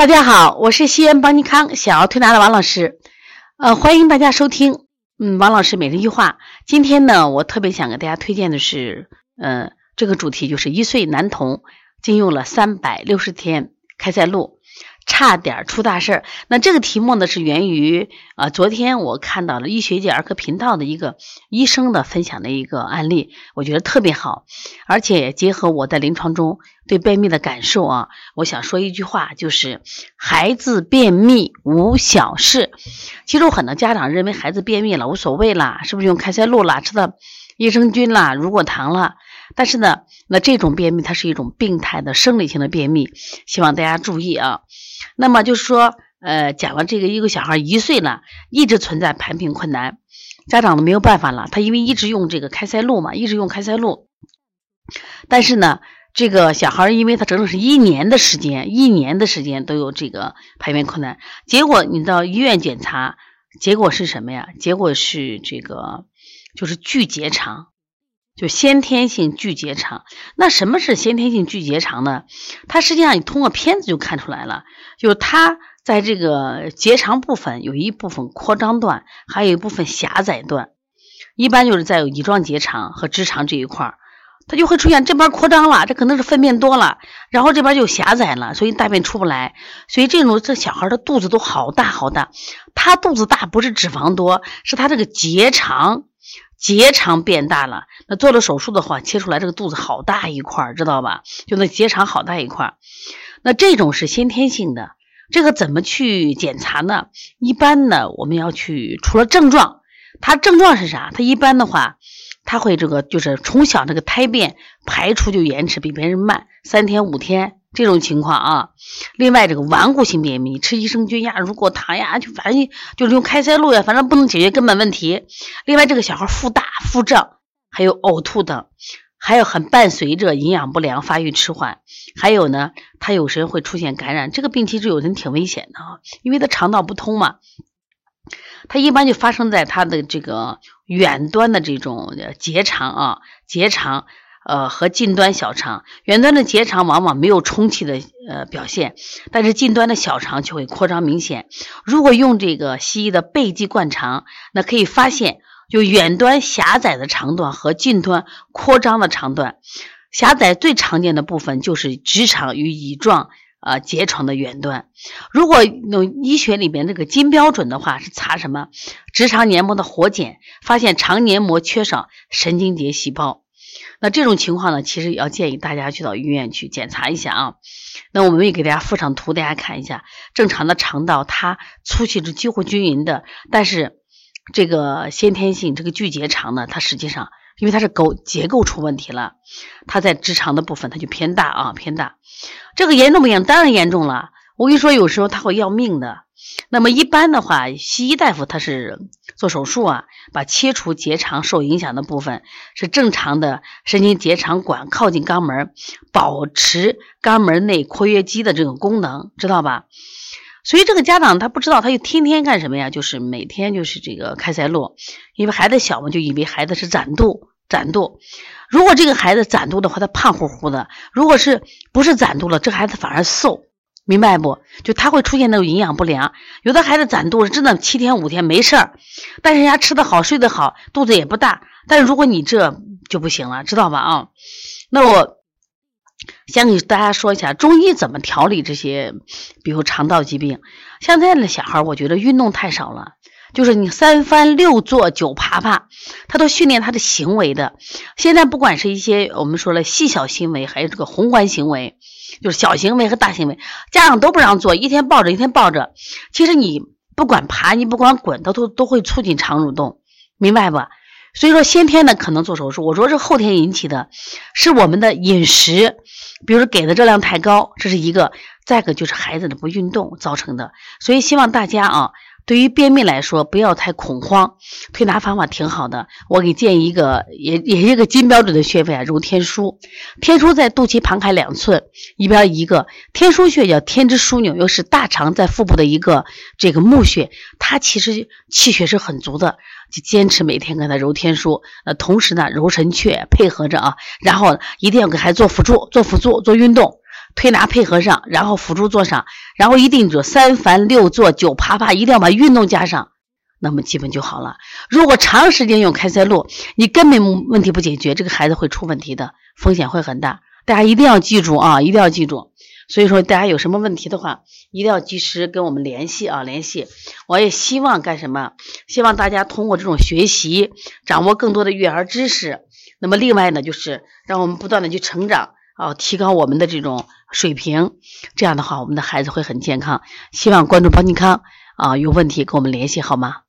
大家好，我是西安邦尼康小儿推拿的王老师，呃，欢迎大家收听，嗯，王老师每日一句话。今天呢，我特别想给大家推荐的是，呃，这个主题就是一岁男童禁用了三百六十天开塞露。差点出大事儿。那这个题目呢，是源于啊，昨天我看到了医学界儿科频道的一个医生的分享的一个案例，我觉得特别好，而且结合我在临床中对便秘的感受啊，我想说一句话，就是孩子便秘无小事。其实很多家长认为孩子便秘了无所谓啦，是不是用开塞露啦，吃的益生菌啦，乳果糖啦？但是呢，那这种便秘它是一种病态的生理性的便秘，希望大家注意啊。那么就是说，呃，讲了这个一个小孩一岁了，一直存在排便困难，家长都没有办法了。他因为一直用这个开塞露嘛，一直用开塞露，但是呢，这个小孩因为他整整是一年的时间，一年的时间都有这个排便困难，结果你到医院检查，结果是什么呀？结果是这个就是巨结肠。就先天性巨结肠，那什么是先天性巨结肠呢？它实际上你通过片子就看出来了，就是它在这个结肠部分有一部分扩张段，还有一部分狭窄段。一般就是在有乙状结肠和直肠这一块儿，它就会出现这边扩张了，这可能是粪便多了，然后这边就狭窄了，所以大便出不来。所以这种这小孩的肚子都好大好大，他肚子大不是脂肪多，是他这个结肠。结肠变大了，那做了手术的话，切出来这个肚子好大一块，知道吧？就那结肠好大一块。那这种是先天性的，这个怎么去检查呢？一般呢，我们要去除了症状，它症状是啥？它一般的话，它会这个就是从小这个胎便排出就延迟比别人慢三天五天。这种情况啊，另外这个顽固性便秘，吃益生菌呀、乳果糖呀，就反正就是用开塞露呀，反正不能解决根本问题。另外这个小孩腹大、腹胀，还有呕吐等，还有很伴随着营养不良、发育迟缓，还有呢，他有时会出现感染。这个病其实有人挺危险的啊，因为他肠道不通嘛，它一般就发生在他的这个远端的这种结肠啊，结肠。呃，和近端小肠，远端的结肠往往没有充气的呃表现，但是近端的小肠就会扩张明显。如果用这个西医的背肌灌肠，那可以发现，就远端狭窄的肠段和近端扩张的肠段，狭窄最常见的部分就是直肠与乙状啊结肠的远端。如果用医学里边这个金标准的话，是查什么？直肠黏膜的活检，发现肠黏膜缺少神经节细胞。那这种情况呢，其实也要建议大家去到医院去检查一下啊。那我们也给大家附上图，大家看一下。正常的肠道它粗细是几乎均匀的，但是这个先天性这个巨结肠呢，它实际上因为它是构结构出问题了，它在直肠的部分它就偏大啊，偏大。这个严重不严重？当然严重了。我跟你说，有时候它会要命的。那么一般的话，西医大夫他是做手术啊，把切除结肠受影响的部分，是正常的神经结肠管靠近肛门，保持肛门内括约肌的这种功能，知道吧？所以这个家长他不知道，他就天天干什么呀？就是每天就是这个开塞露，因为孩子小嘛，就以为孩子是攒肚，攒肚。如果这个孩子攒肚的话，他胖乎乎的；如果是不是攒肚了，这孩子反而瘦。明白不？就他会出现那种营养不良，有的孩子攒肚子真的七天五天没事儿，但是人家吃得好睡得好，肚子也不大。但是如果你这就不行了，知道吧？啊，那我先给大家说一下中医怎么调理这些，比如肠道疾病。像这样的小孩，我觉得运动太少了，就是你三翻六坐九爬爬，他都训练他的行为的。现在不管是一些我们说了细小行为，还有这个宏观行为。就是小行为和大行为，家长都不让做，一天抱着一天抱着。其实你不管爬，你不管滚，它都都会促进肠蠕动，明白不？所以说先天的可能做手术，我说是后天引起的，是我们的饮食，比如说给的热量太高，这是一个；再一个就是孩子的不运动造成的。所以希望大家啊。对于便秘来说，不要太恐慌，推拿方法挺好的。我给建议一个，也也是一个金标准的穴位啊，揉天枢。天枢在肚脐旁开两寸，一边一个。天枢穴叫天之枢纽，又是大肠在腹部的一个这个募穴，它其实气血是很足的。就坚持每天给他揉天枢，呃，同时呢揉神阙，配合着啊，然后一定要给孩子做辅助，做辅助，做运动。推拿配合上，然后辅助做上，然后一定做三翻六坐九爬爬，一定要把运动加上，那么基本就好了。如果长时间用开塞露，你根本问题不解决，这个孩子会出问题的，风险会很大。大家一定要记住啊，一定要记住。所以说，大家有什么问题的话，一定要及时跟我们联系啊，联系。我也希望干什么？希望大家通过这种学习，掌握更多的育儿知识。那么，另外呢，就是让我们不断的去成长啊，提高我们的这种水平。这样的话，我们的孩子会很健康。希望关注邦尼康啊，有问题跟我们联系好吗？